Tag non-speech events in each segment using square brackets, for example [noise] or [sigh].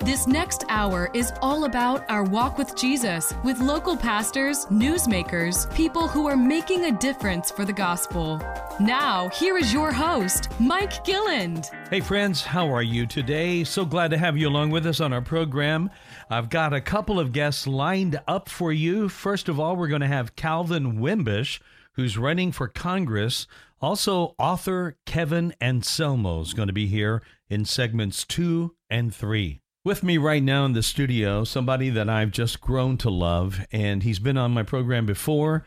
This next hour is all about our walk with Jesus with local pastors, newsmakers, people who are making a difference for the gospel. Now, here is your host, Mike Gilland. Hey, friends, how are you today? So glad to have you along with us on our program. I've got a couple of guests lined up for you. First of all, we're going to have Calvin Wimbish, who's running for Congress. Also, author Kevin Anselmo is going to be here in segments two and three. With me right now in the studio, somebody that I've just grown to love, and he's been on my program before.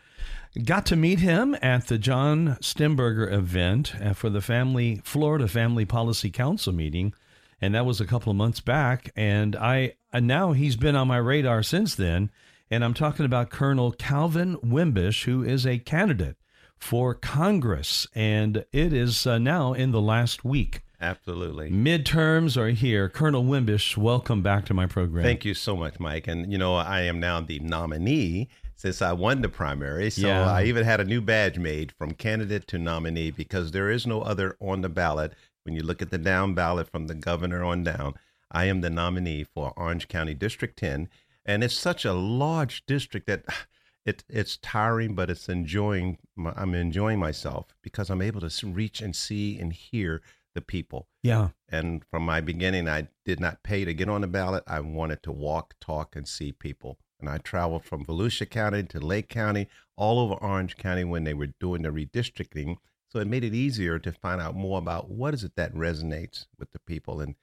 Got to meet him at the John Stemberger event uh, for the Family Florida Family Policy Council meeting, and that was a couple of months back. And I and now he's been on my radar since then. And I'm talking about Colonel Calvin Wimbish, who is a candidate for Congress, and it is uh, now in the last week. Absolutely. Midterms are here. Colonel Wimbish, welcome back to my program. Thank you so much, Mike. And, you know, I am now the nominee since I won the primary. So Yeah. I even had a new badge made from candidate to nominee because there is no other on the ballot. When you look at the down ballot from the governor on down, I am the nominee for Orange County District 10. And it's such a large district that [sighs] it, it's tiring, but it's enjoying. my- I'm enjoying myself because I'm able to reach and see and hear the people. Yeah. And from my beginning, I did not pay to get on the ballot. I wanted to walk, talk, and see people. And I traveled from Volusia County to Lake County, all over Orange County when they were doing the redistricting. So it made it easier to find out more about what is it that resonates with the people. And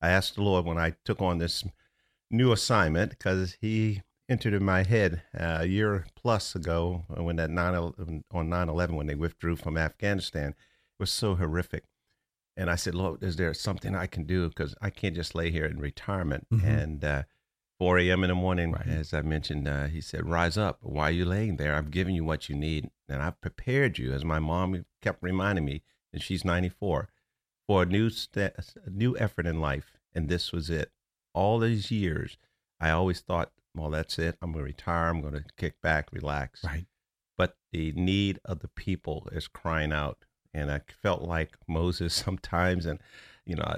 I asked the Lord when I took on this new assignment because He entered in my head uh, a year plus ago when that 9 on 9 11 when they withdrew from Afghanistan. It was so horrific. And I said, Lord, is there something I can do? Because I can't just lay here in retirement. Mhm. And uh, 4 a.m. in the morning, Right. as I mentioned, uh, he said, Rise up. Why are you laying there? I've given you what you need. And I've prepared you, as my mom kept reminding me, and she's 94, for a new, st- a new effort in life. And this was it. All these years, I always thought, well, that's it. I'm going to retire. I'm going to kick back, relax Right. but the need of the people is crying out. And I felt like Moses [laughs] sometimes, and you know,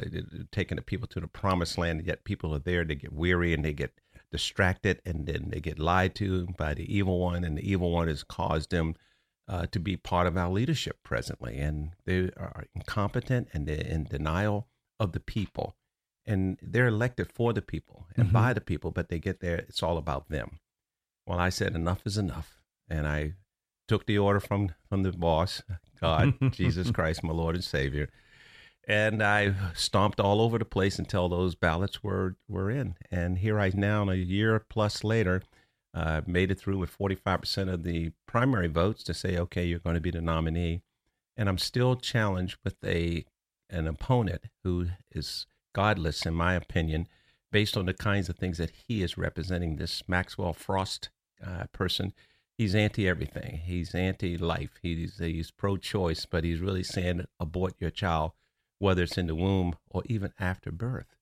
taking the people to the promised land, and yet people are there, they get weary and they get distracted, and then they get lied to by the evil one, and the evil one has caused them uh, to be part of our leadership presently, and they are incompetent and they're in denial of the people, and they're elected for the people and Mhm. by the people, but they get there, it's all about them. Well, I said enough is enough, and I took the order from from the boss, God, [laughs] Jesus Christ, my Lord and Savior, and I stomped all over the place until those ballots were were in. And here I now, a year plus later, uh, made it through with 45% of the primary votes to say, okay, you're going to be the nominee, and I'm still challenged with a an opponent who is godless, in my opinion, based on the kinds of things that he is representing. This Maxwell Frost uh, person, he's anti everything. He's anti life. He's he's pro choice, but he's really saying abort your child, whether it's in the womb or even after birth.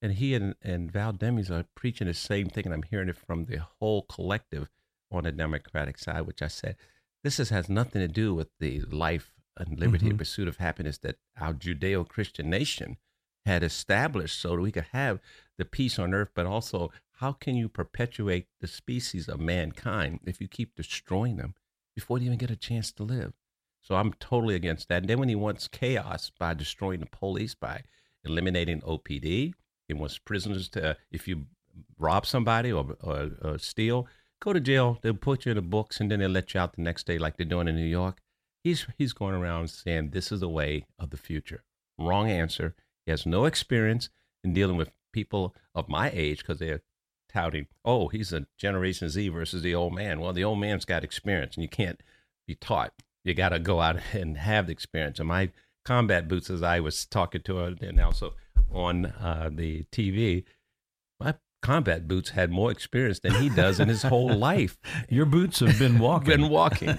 And he and, and Val Demings are preaching the same thing, and I'm hearing it from the whole collective on the Democratic side, which I said, this is, has nothing to do with the life and liberty and Mhm. pursuit of happiness that our Judeo Christian nation had established so that we could have the peace on earth, but also how can you perpetuate the species of mankind if you keep destroying them before they even get a chance to live? So I'm totally against that. And then when he wants chaos by destroying the police, by eliminating OPD, he wants prisoners to, uh, if you rob somebody or, or, or steal, go to jail. They'll put you in the books and then they'll let you out the next day, like they're doing in New York. He's he's going around saying this is the way of the future. Wrong answer. He has no experience in dealing with people of my age because they're touting, oh, he's a Generation Z versus the old man. Well, the old man's got experience, and you can't be taught. You got to go out [laughs] and have the experience. And my combat boots, as I was talking to her, and also on uh, the TV, my combat boots had more experience than he does in his whole [laughs] life. Your boots have been [laughs] walking. Been walking.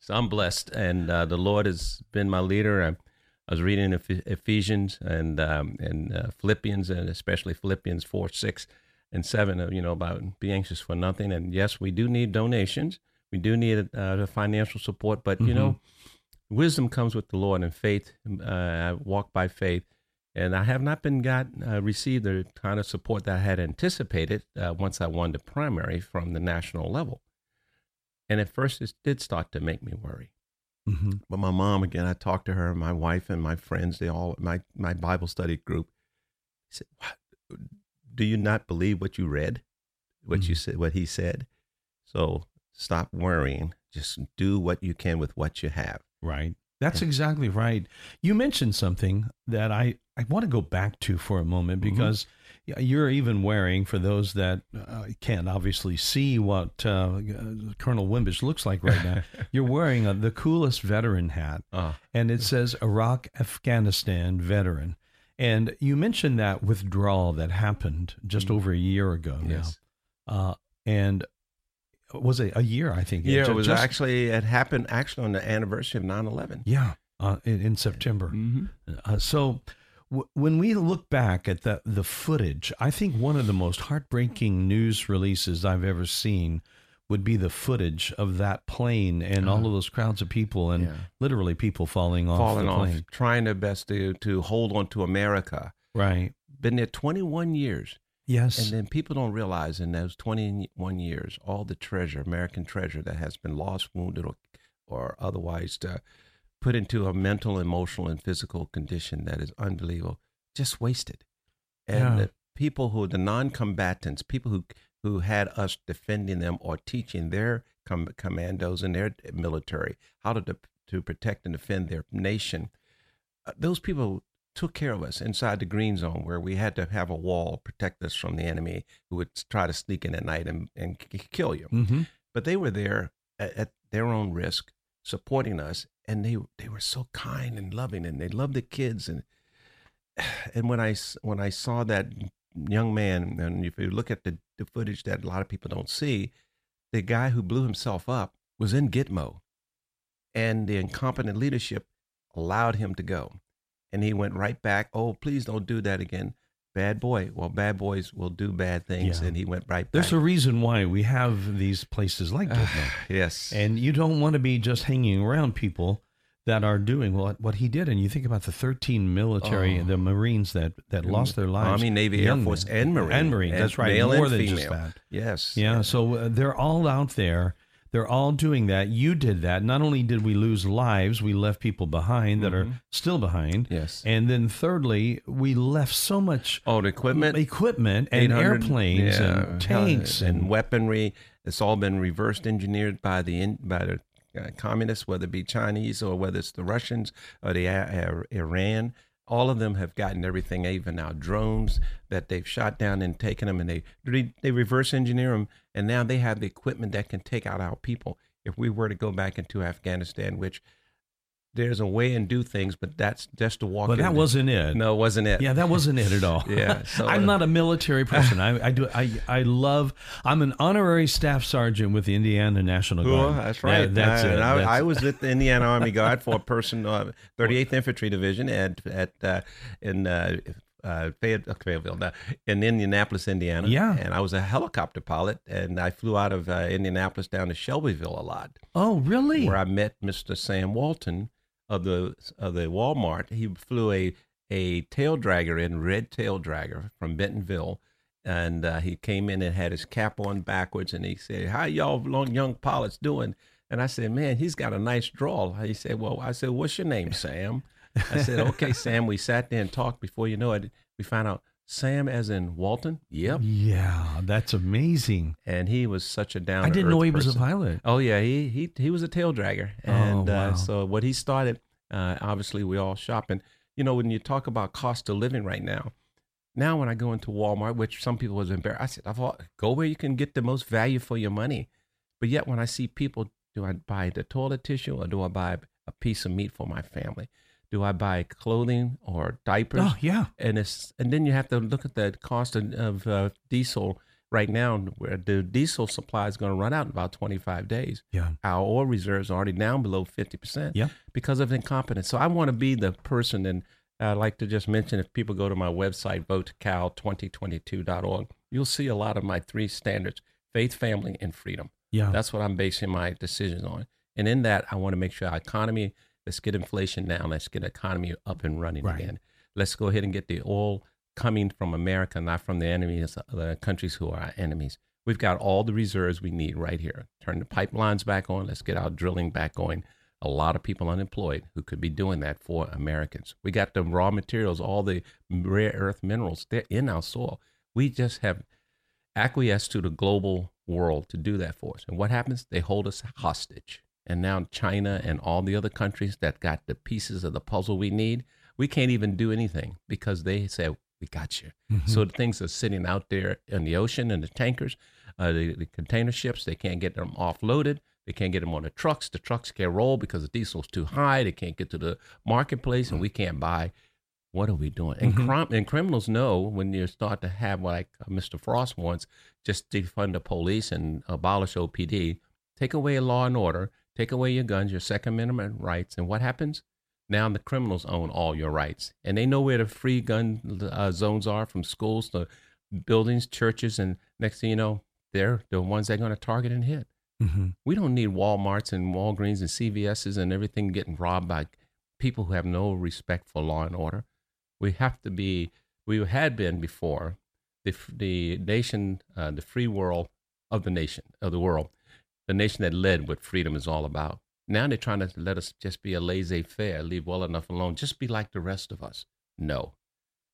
so I'm blessed, and uh, the Lord has been my leader. I, I was reading Ephesians and um, and uh, Philippians, and especially Philippians four six, and seven, uh, you know, about be anxious for nothing. And yes, we do need donations. We do need uh, the financial support, but you know, wisdom comes with the Lord and faith. Uh, I walk by faith, and I have not been got uh, received the kind of support that I had anticipated uh, once I won the primary from the national level. And at first, it did start to make me worry. hmm But my mom, again, I talked to her, my wife, and my friends. They all my my Bible study group said, "What? "Do you not believe what you read? What you said? What he said? So stop worrying. Just do what you can with what you have." Right. That's exactly right. You mentioned something that I, I want to go back to for a moment Mhm. because y- you're even wearing, for those that uh, can't obviously see what uh, Colonel Wimbish looks like right now, [laughs] you're wearing uh the coolest veteran hat. Uh, and it says Iraq Afghanistan veteran. And you mentioned that withdrawal that happened just Mhm. over a year ago now. yes. Uh, and was it a year? I think. Yeah, Ju- it was just- actually it happened actually on the anniversary of 9/11. Yeah, uh, in, in September. Mm-hmm. Uh, so w- when we look back at the the footage, I think one of the most heartbreaking news releases I've ever seen would be the footage of that plane and all of those crowds of people and Yeah. literally people falling off Falling the off, trying their best to to hold on to America. Right. Been there 21 years. Yes. And then people don't realize in those 21 years, all the treasure, American treasure that has been lost, wounded, or, or otherwise uh, put into a mental, emotional, and physical condition that is unbelievable, just wasted. And Yeah. the people who, are the non combatants, people who, who had us defending them or teaching their com- commandos and their military how to, de- to protect and defend their nation, uh, those people took care of us inside the green zone where we had to have a wall protect us from the enemy who would try to sneak in at night and, and k- kill you. hmm But they were there at, at their own risk, supporting us, and they they were so kind and loving, and they loved the kids. and [sighs] And when I when I saw that young man, and if you look at the, the footage that a lot of people don't see, the guy who blew himself up was in Gitmo, and the incompetent leadership allowed him to go, and he went right back. Oh, please don't do that again. Bad boy. Well, bad boys will do bad things, Yeah. and he went right back. There's a reason why we have these places like [sighs] Gitmo. yes. and you don't want to be just hanging around people that are doing what what he did. And you think about the 13 military, Oh. the Marines that that lost their lives. Army, Navy, Air Force, men. and Marine. and Marine. That's right. More than female. just that. Yes. Yeah. So uh, they're all out there. They're all doing that. You did that. Not only did we lose lives, we left people behind that are Mhm. still behind. Yes. And then thirdly, we left so much Oh, the equipment. equipment and airplanes yeah, and tanks and, and, weaponry. It's all been reversed engineered by the by the uh, communists, whether it be Chinese or whether it's the Russians or the uh, Iran. All of them have gotten everything, even now drones that they've shot down and taken them, and they they, they reverse engineer them, and now they have the equipment that can take out our people. If we were to go back into Afghanistan, which there's a way and do things, but that's just to walk. but that wasn't it. No, it wasn't it. Yeah, that wasn't it at all. [laughs] Yeah, so- I'm not a military person. [laughs] I, I do. I I love. I'm an honorary staff sergeant with the Indiana National Guard. that's right. That- that's Uh, it. and I, That's- I was with the Indiana Army Guard for a person, uh, 38th Infantry Division at at uh, in uh, uh, Fayette, uh, Fayetteville, no, in Indianapolis, Indiana. Yeah. and I was a helicopter pilot, and I flew out of uh, Indianapolis down to Shelbyville a lot, Oh, really? where I met Mr. Sam Walton of the of the Walmart. He flew a a tail dragger in red tail dragger from Bentonville. And uh, he came in and had his cap on backwards, and he said, "How y'all long young pilots doing?" And I said, "Man, he's got a nice drawl." He said, "Well," I said, "What's your name, Sam?" I said, "Okay, [laughs] Sam." We sat there and talked. Before you know it, we found out Sam, as in Walton. Yep. Yeah, that's amazing. And he was such a down. I didn't know he was a pilot. Oh yeah, he he he was a tail dragger, and Oh, wow. uh, so what he started. Uh, obviously, we all shopping. You know, when you talk about cost of living right now, now when I go into Walmart, which some people was embarrassed, I said, I thought, go where you can get the most value for your money. But yet, when I see people, do I buy the toilet tissue or do I buy a piece of meat for my family? Do I buy clothing or diapers? Oh, yeah. and it's and then you have to look at the cost of, of uh, diesel right now where the diesel supply is going to run out in about 25 days Yeah. our oil reserves are already down below 50% Yeah. because of incompetence so i want to be the person and i'd like to just mention if people go to my website votecal2022.org you'll see a lot of my three standards faith, family, and freedom. Yeah. That's what I'm basing my decisions on. And in that, I want to make sure our economy, let's get inflation down, let's get economy up and running Right. again. Let's go ahead and get the oil coming from America, not from the enemies, the countries who are our enemies. We've got all the reserves we need right here. Turn the pipelines back on. Let's get our drilling back going. A lot of people unemployed who could be doing that for Americans. We got the raw materials, all the rare earth minerals, they're in our soil. We just have acquiesced to the global world to do that for us. And what happens? They hold us hostage. And now China and all the other countries that got the pieces of the puzzle we need, we can't even do anything because they say, we got you. So the things are sitting out there in the ocean and the tankers, uh, the, the container ships, they can't get them offloaded. They can't get them on the trucks. The trucks can't roll because the diesel's too high. They can't get to the marketplace and we can't buy. What are we doing? And, crim- and criminals know when you start to have, like uh, Mr. Frost wants, just defund the police and abolish OPD, take away law and order, take away your guns, your Second Amendment rights. And what happens? Now the criminals own all your rights, and they know where the free gun uh, zones are from schools to buildings, churches, and next thing you know, they're the ones they're going to target and hit. hmm We don't need Walmarts and Walgreens and CVS's and everything getting robbed by people who have no respect for law and order. We have to be, we had been before, the, the nation, uh, the free world of the nation, of the world, the nation that led what freedom is all about. Now they're trying to let us just be a laissez faire, leave well enough alone, just be like the rest of us. No.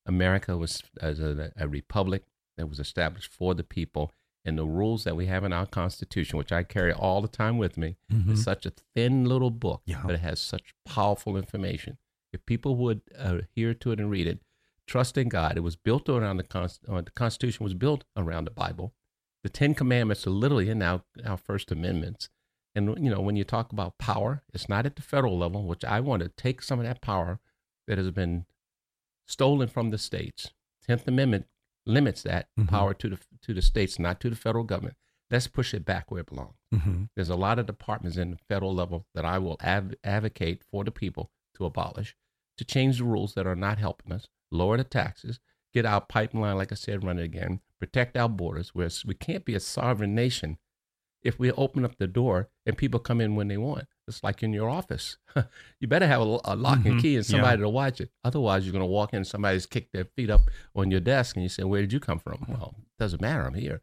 America was as a, a republic that was established for the people, and the rules that we have in our Constitution, which I carry all the time with me, Mhm. is such a thin little book, Yeah. but it has such powerful information. If people would uh, adhere to it and read it, trust in God. It was built around the, Const- uh, the Constitution was built around the Bible. The Ten Commandments are literally in our, our First Amendments. And you know, when you talk about power, it's not at the federal level, which I want to take some of that power that has been stolen from the states. Tenth Amendment limits that Mhm. power to the to the states, not to the federal government. Let's push it back where it belongs. hmm There's a lot of departments in the federal level that I will av- advocate for the people to abolish, to change the rules that are not helping us, lower the taxes, get our pipeline, like I said, running again, protect our borders. Where we can't be a sovereign nation if we open up the door and people come in when they want. It's like in your office. [laughs] you better have a, a lock Mhm. and key and Yeah. somebody to watch it. Otherwise, you're going to walk in and somebody's kicked their feet up on your desk and you say, Where did you come from? Well, it doesn't matter. I'm here.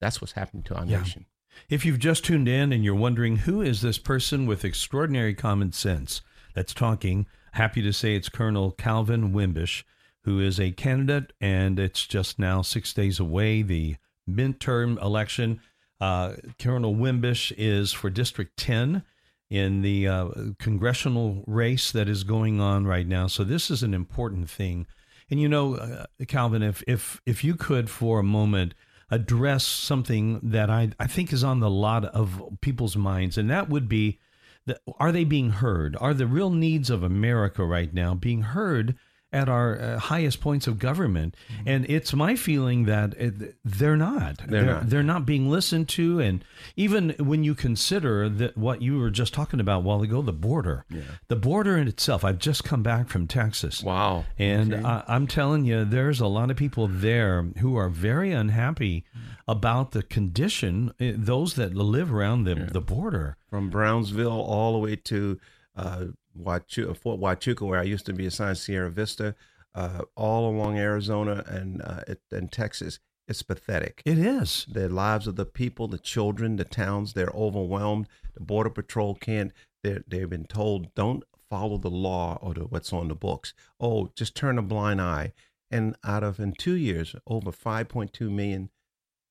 That's what's happening to our Yeah. nation. If you've just tuned in and you're wondering who is this person with extraordinary common sense that's talking, happy to say it's Colonel Calvin Wimbish, who is a candidate, and it's just now six days away, the midterm election. Uh, Colonel Wimbish is for District 10 in the uh, congressional race that is going on right now. So this is an important thing. And you know, uh, Calvin, if if if you could for a moment address something that I I think is on the lot of people's minds, and that would be, that, are they being heard? Are the real needs of America right now being heard? At our uh, highest points of government, and it's my feeling that it, they're not. They're not. They're not being listened to, and even when you consider that what you were just talking about a while ago, the border, the border in itself. I've just come back from Texas, Wow. and Okay. I, I'm telling you, there's a lot of people there who are very unhappy about the condition. eh, Those that live around the the border. from Brownsville all the way to uh, Huachu- Fort Huachuca, where I used to be assigned Sierra Vista, uh, all along Arizona and uh, it, and Texas. It's pathetic. It is. the lives of the people, the children, the towns, they're overwhelmed. The Border Patrol can't, they're, they've been told, don't follow the law or the, what's on the books. Oh, just turn a blind eye. And out of, in two years, over 5.2 million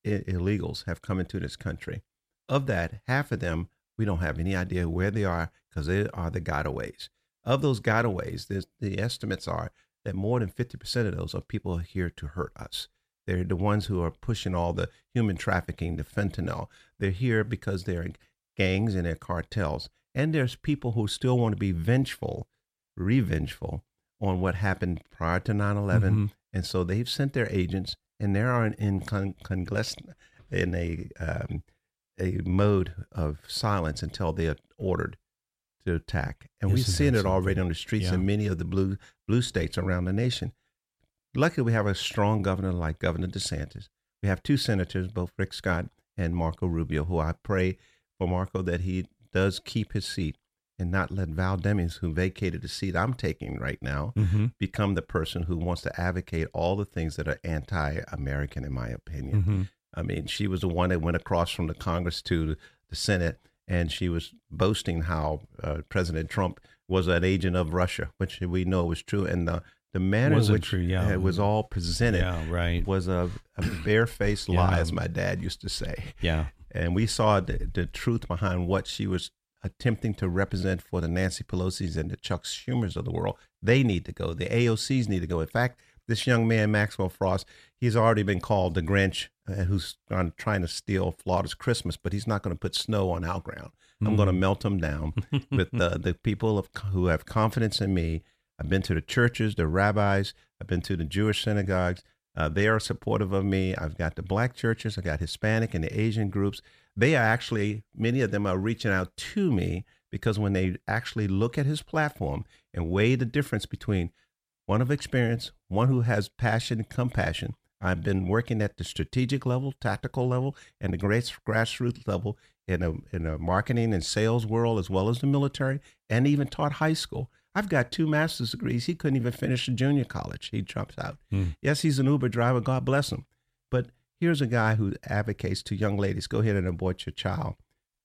I- illegals have come into this country. Of that, half of them, we don't have any idea where they are because they are the gotaways. Of those gotaways, the estimates are that more than 50% of those are people here to hurt us. They're the ones who are pushing all the human trafficking, the fentanyl. They're here because they're gangs and they're cartels. And there's people who still want to be vengeful, revengeful on what happened prior to 9 11. Mhm. And so they've sent their agents, and they are in, in, con, congles- in a, um, a mode of silence until they are ordered to attack. And we've seen it already on the streets Yeah. in many of the blue blue states around the nation. Luckily, we have a strong governor like Governor DeSantis. We have two senators, both Rick Scott and Marco Rubio, who I pray for Marco that he does keep his seat and not let Val Demings, who vacated the seat I'm taking right now, Mm-hmm. become the person who wants to advocate all the things that are anti-American, in my opinion. Mm-hmm. I mean, she was the one that went across from the Congress to the Senate, and she was boasting how uh, President Trump was an agent of Russia, which we know was true. And the the manner in Wasn't which true, yeah. it was all presented Yeah, right. was a, a barefaced lie, Yeah. as my dad used to say. Yeah. And we saw the, the truth behind what she was attempting to represent for the Nancy Pelosi's and the Chuck Schumers of the world. They need to go. The AOCs need to go. In fact, this young man, Maxwell Frost, he's already been called the Grinch uh, who's on, trying to steal Florida's Christmas, but he's not going to put snow on our ground. I'm going to melt him down [laughs] with the, the people of, who have confidence in me. I've been to the churches, the rabbis, I've been to the Jewish synagogues. Uh, they are supportive of me. I've got the black churches, I've got Hispanic and the Asian groups. They are actually, many of them are reaching out to me because when they actually look at his platform and weigh the difference between one of experience, one who has passion and compassion. I've been working at the strategic level, tactical level, and the grass, grassroots level in a, in a marketing and sales world, as well as the military, and even taught high school. I've got two master's degrees. He couldn't even finish a junior college. He drops out. Hmm. Yes, he's an Uber driver. God bless him. But here's a guy who advocates to young ladies go ahead and abort your child.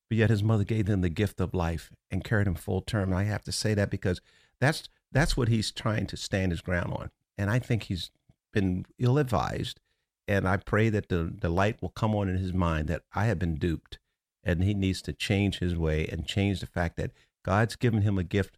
But yet his mother gave them the gift of life and carried him full term. And I have to say that because that's that's what he's trying to stand his ground on. And I think he's been ill advised. And I pray that the, the light will come on in his mind that I have been duped and he needs to change his way and change the fact that God's given him a gift,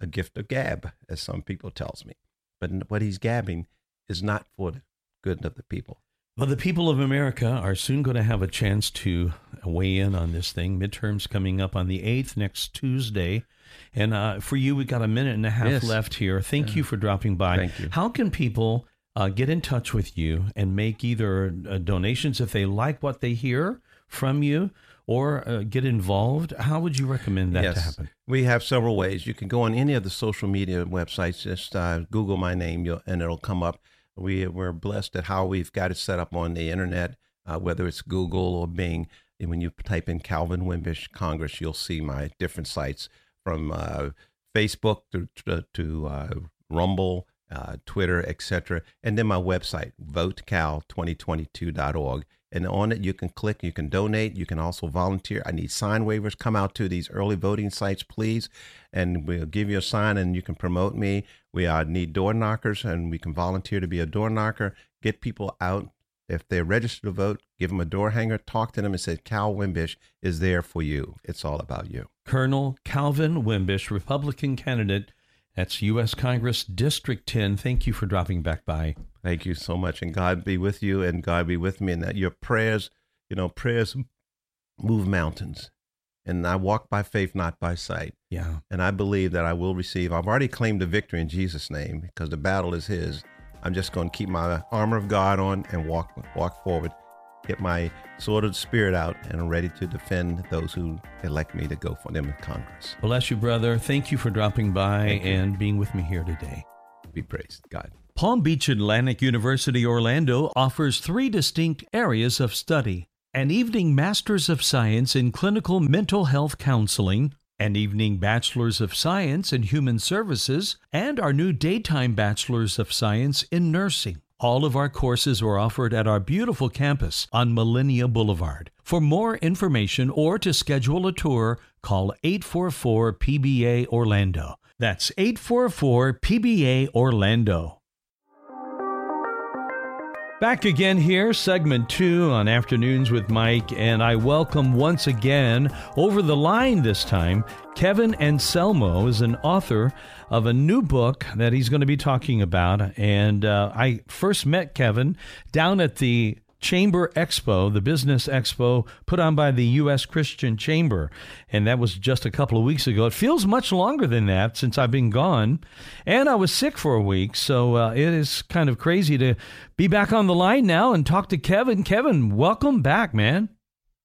a gift of gab, as some people tells me. But what he's gabbing is not for the good of the people. Well, the people of America are soon going to have a chance to weigh in on this thing. Midterms coming up on the 8th, next Tuesday. And uh, for you, we've got a minute and a half Yes. left here. Thank you for dropping by. Thank you. How can people uh, get in touch with you and make either uh, donations if they like what they hear from you or uh, get involved? How would you recommend that to happen? We have several ways. You can go on any of the social media websites. Just uh, Google my name, you'll, and it'll come up. We we're blessed at how we've got it set up on the internet, uh, whether it's Google or Bing. And when you type in Calvin Wimbish Congress, you'll see my different sites from uh, Facebook to to, to uh, Rumble, uh, Twitter, etc. And then my website, votecal2022.org. And on it, you can click, you can donate, you can also volunteer. I need sign waivers. Come out to these early voting sites, please, and we'll give you a sign and you can promote me. We uh, need door knockers, and we can volunteer to be a door knocker. Get people out. If they're registered to vote, give them a door hanger, talk to them, and say, Cal Wimbish is there for you. It's all about you. Colonel Calvin Wimbish, Republican candidate. That's U.S. Congress District 10. Thank you for dropping back by. Thank you so much, and God be with you, and God be with me, and that your prayers, you know, prayers move mountains. And I walk by faith, not by sight. Yeah. And I believe that I will receive. I've already claimed the victory in Jesus' name because the battle is His. I'm just going to keep my armor of God on and walk walk forward, get my sword of Spirit out, and I'm ready to defend those who elect me to go for them in Congress. Bless you, brother. Thank you for dropping by and being with me here today. Be praised, God. Palm Beach Atlantic University Orlando offers three distinct areas of study an evening Master's of Science in Clinical Mental Health Counseling, an evening Bachelor's of Science in Human Services, and our new daytime Bachelor's of Science in Nursing. All of our courses are offered at our beautiful campus on Millenia Boulevard. For more information or to schedule a tour, call 844 PBA Orlando. That's 844 PBA Orlando. Back again here, segment two on Afternoons with Mike, and I welcome once again over the line this time. Kevin Anselmo is an author of a new book that he's going to be talking about. And uh, I first met Kevin down at the Chamber Expo, the business expo put on by the U.S. Christian Chamber. And that was just a couple of weeks ago. It feels much longer than that since I've been gone. And I was sick for a week. So uh, it is kind of crazy to be back on the line now and talk to Kevin. Kevin, welcome back, man.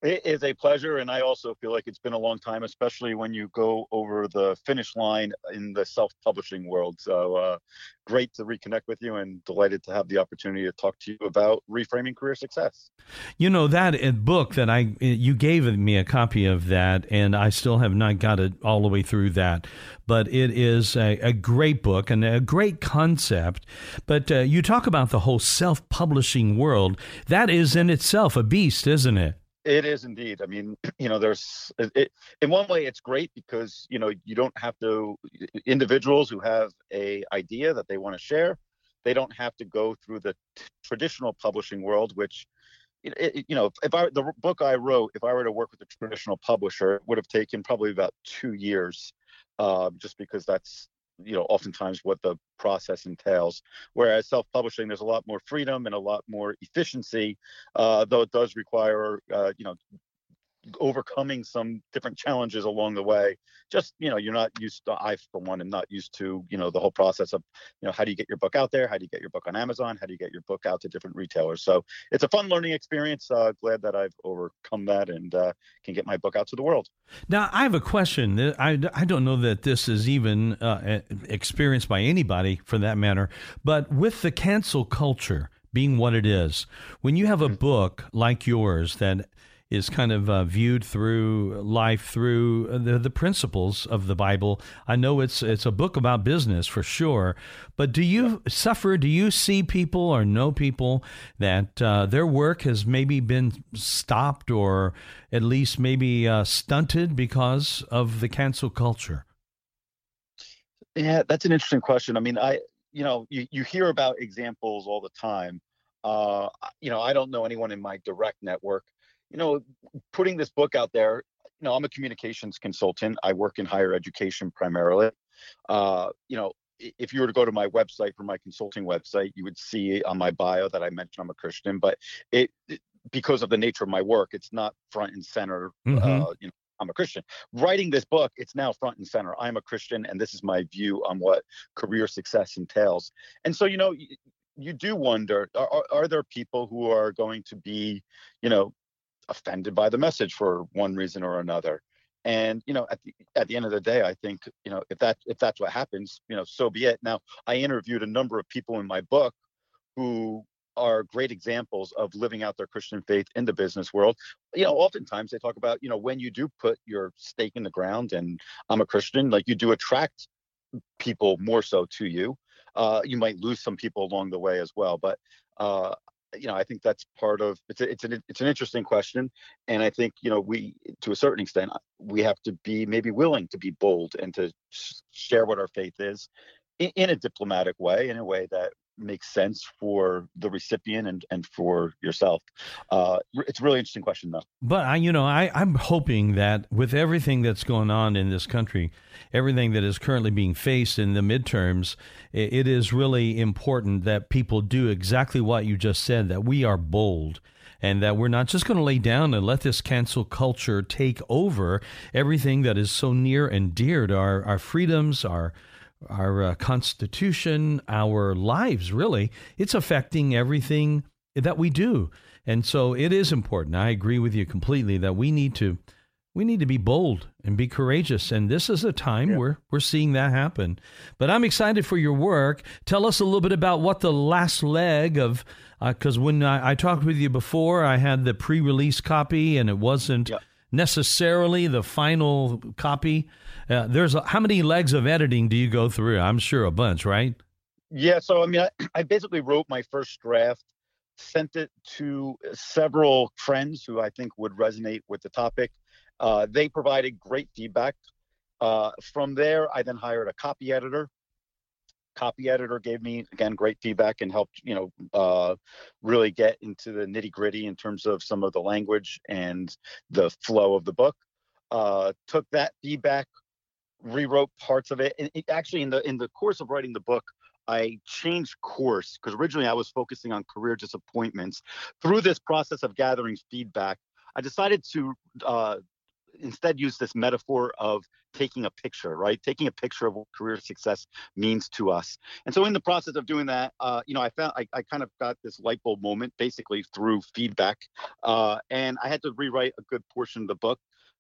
It is a pleasure, and I also feel like it's been a long time, especially when you go over the finish line in the self-publishing world. So, uh, great to reconnect with you, and delighted to have the opportunity to talk to you about reframing career success. You know that uh, book that I you gave me a copy of that, and I still have not got it all the way through that. But it is a, a great book and a great concept. But uh, you talk about the whole self-publishing world. That is in itself a beast, isn't it? It is indeed. I mean, [clears throat] you know, there's it, in one way it's great because you know you don't have to individuals who have a idea that they want to share, they don't have to go through the t- traditional publishing world, which it, you know, if I the book I wrote, if I were to work with a traditional publisher, it would have taken probably about two years, uh, just because that's you know oftentimes what the process entails. Whereas self-publishing there's a lot more freedom and a lot more efficiency uh, though it does require uh, you know overcoming some different challenges along the way. Just you know you're not used to i for one am not used to you know the whole process of you know how do you get your book out there? How do you get your book on amazon? How do you get your book out to different retailers? So it's a fun learning experience. Uh, glad that i've overcome that and uh, can get my book out to the world. Now i have a question. I, I don't know that this is even uh, experienced by anybody for that matter but with the cancel culture being what it is when you have a mm-hmm. book like yours that is kind of uh, viewed through life through the, the principles of the Bible. I know it's it's a book about business for sure, but do you suffer? Do you see people or know people that uh, their work has maybe been stopped or at least maybe uh, stunted because of the cancel culture? Yeah, that's an interesting question. I mean, I you know you, you hear about examples all the time. Uh, you know, I don't know anyone in my direct network you know, putting this book out there, you know, I'm a communications consultant. I work in higher education primarily. Uh, you know, if you were to go to my website for my consulting website, you would see on my bio that I mentioned I'm a Christian, but it, it because of the nature of my work, it's not front and center. Mm-hmm. Uh, you know, I'm a Christian. Writing this book, it's now front and center. I'm a Christian, and this is my view on what career success entails. And so, you know, you, you do wonder: are, are there people who are going to be, you know, offended by the message for one reason or another. And you know at the at the end of the day i think you know if that if that's what happens you know so be it. Now i interviewed a number of people in my book who are great examples of living out their christian faith in the business world. You know oftentimes they talk about you know when you do put your stake in the ground and i'm a christian like you do attract people more so to you. Uh, you might lose some people along the way as well but uh, you know, I think that's part of it's a, it's an it's an interesting question, and I think you know we to a certain extent uh, we have to be maybe willing to be bold and to share what our faith is in, in a diplomatic way, in a way that makes sense for the recipient and, and for yourself? Uh, it's a really interesting question, though. But I, you know, I, I'm hoping that with everything that's going on in this country, everything that is currently being faced in the midterms, it, it is really important that people do exactly what you just said. That we are bold and that we're not just going to lay down and let this cancel culture take over everything that is so near and dear to our, our freedoms, our our uh, constitution, our lives, really. It's affecting everything that we do. And so it is important. I agree with you completely that we need to we need to be bold and be courageous and this is a time yeah. where we're seeing that happen but i'm excited for your work tell us a little bit about what the last leg of because uh, when I, I, talked with you before i had the pre-release copy and it wasn't. Necessarily the final copy uh, there's a, how many legs of editing do you go through? I'm sure a bunch, right? Yeah. So I mean, I, [clears throat] I basically wrote my first draft, sent it to several friends who I think would resonate with the topic. Uh, they provided great feedback. Uh, from there, I then hired a copy editor. Copy editor gave me again great feedback and helped you know uh, really get into the nitty gritty in terms of some of the language and the flow of the book. Uh, took that feedback, rewrote parts of it. And it, actually, in the in the course of writing the book, I changed course because originally I was focusing on career disappointments. Through this process of gathering feedback, I decided to uh, instead use this metaphor of taking a picture, right? Taking a picture of what career success means to us. And so in the process of doing that, uh, you know, I found I, I kind of got this light bulb moment basically through feedback. Uh, and I had to rewrite a good portion of the book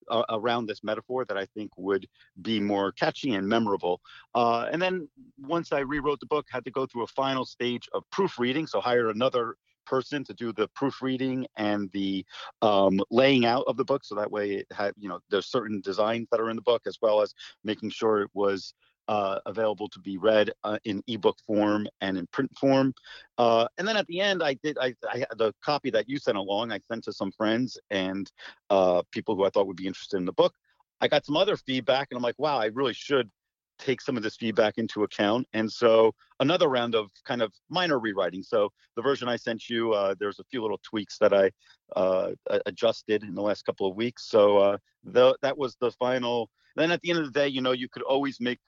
uh, around this metaphor that I think would be more catchy and memorable. Uh, and then once I rewrote the book, had to go through a final stage of proofreading. So hired another person to do the proofreading and the um, laying out of the book. So that way it had, you know, there's certain designs that are in the book as well as making sure it was uh, available to be read uh, in ebook form and in print form. Uh, and then at the end, I did I, I the copy that you sent along. I sent to some friends and uh, people who I thought would be interested in the book. I got some other feedback, and I'm like, wow, I really should take some of this feedback into account. And so another round of kind of minor rewriting. So the version I sent you, uh, there's a few little tweaks that I uh, adjusted in the last couple of weeks. So uh, the, that was the final. Then at the end of the day, you know, you could always make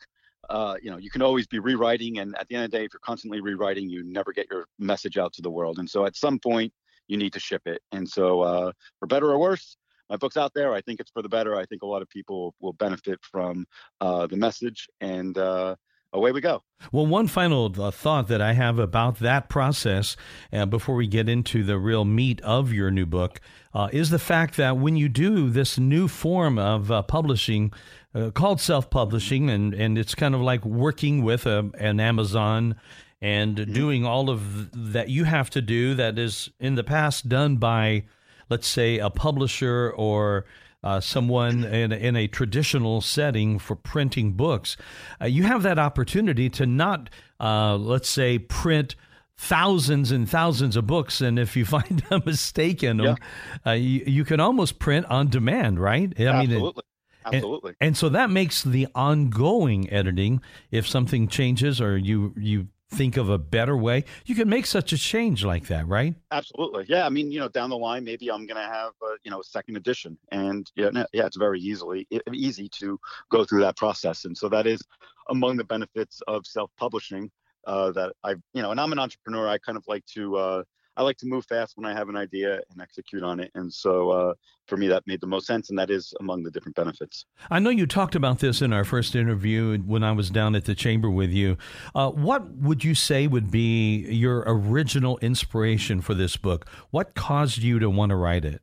uh, you know, you can always be rewriting. And at the end of the day, if you're constantly rewriting, you never get your message out to the world. And so at some point, you need to ship it. And so, uh, for better or worse, my book's out there. I think it's for the better. I think a lot of people will benefit from uh, the message. And uh, away we go. Well, one final uh, thought that I have about that process uh, before we get into the real meat of your new book uh, is the fact that when you do this new form of uh, publishing uh, called self publishing, and, and it's kind of like working with a, an Amazon and mm-hmm. doing all of that you have to do that is in the past done by, let's say, a publisher or uh, someone in, in a traditional setting for printing books, uh, you have that opportunity to not, uh, let's say, print thousands and thousands of books, and if you [laughs] find a mistake in them, yeah. Uh, you, you, can almost print on demand, right? I Absolutely. mean, it, Absolutely. And, and, so that makes the ongoing editing, if something changes or you you think of a better way, you can make such a change like that, right? Absolutely. Yeah. I mean, you know, down the line, maybe I'm going to have, a, you know, a second edition and yeah, yeah, it's very easily easy to go through that process. And so that is among the benefits of self-publishing uh, that I, you know, and I'm an entrepreneur. I kind of like to, uh, I like to move fast when I have an idea and execute on it. And so uh, for me, that made the most sense. And that is among the different benefits. I know you talked about this in our first interview when I was down at the chamber with you. Uh, what would you say would be your original inspiration for this book? What caused you to want to write it?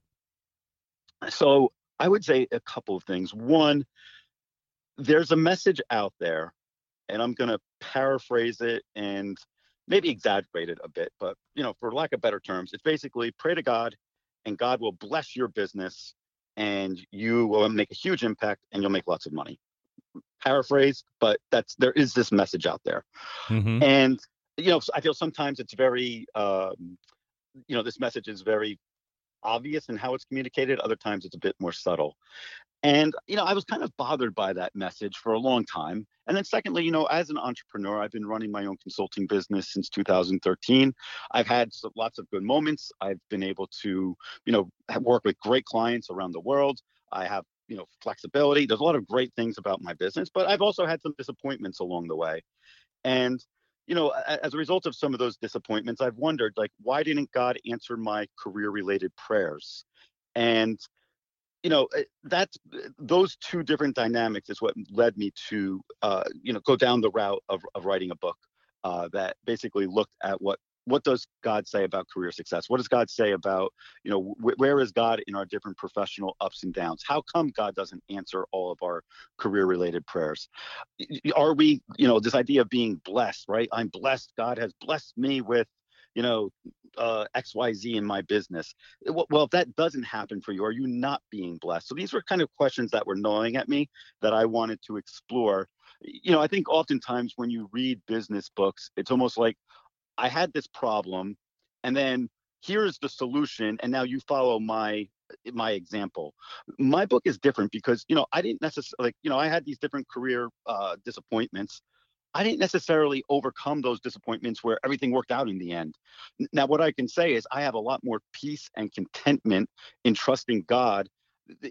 So I would say a couple of things. One, there's a message out there, and I'm going to paraphrase it and maybe exaggerated a bit, but you know, for lack of better terms, it's basically pray to God and God will bless your business and you will make a huge impact and you'll make lots of money. Paraphrase, but that's there is this message out there. Mm-hmm. And you know, I feel sometimes it's very um, you know, this message is very obvious in how it's communicated, other times it's a bit more subtle. And, you know, I was kind of bothered by that message for a long time. And then, secondly, you know, as an entrepreneur, I've been running my own consulting business since 2013. I've had lots of good moments. I've been able to, you know, work with great clients around the world. I have, you know, flexibility. There's a lot of great things about my business, but I've also had some disappointments along the way. And, you know, as a result of some of those disappointments, I've wondered, like, why didn't God answer my career related prayers? And, you know eh, that's eh, those two different dynamics is what led me to uh, you know go down the route of, of writing a book uh, that basically looked at what what does God say about career success? What does God say about, you know, wh- where is God in our different professional ups and downs? How come God doesn't answer all of our career related prayers? Are we, you know, this idea of being blessed, right? I'm blessed. God has blessed me with, you know, uh, XYZ in my business. Well, if that doesn't happen for you, are you not being blessed? So these were kind of questions that were gnawing at me that I wanted to explore. You know, I think oftentimes when you read business books, it's almost like I had this problem and then here's the solution and now you follow my my example my book is different because you know i didn't necessarily like you know i had these different career uh, disappointments I didn't necessarily overcome those disappointments where everything worked out in the end. Now, what I can say is I have a lot more peace and contentment in trusting God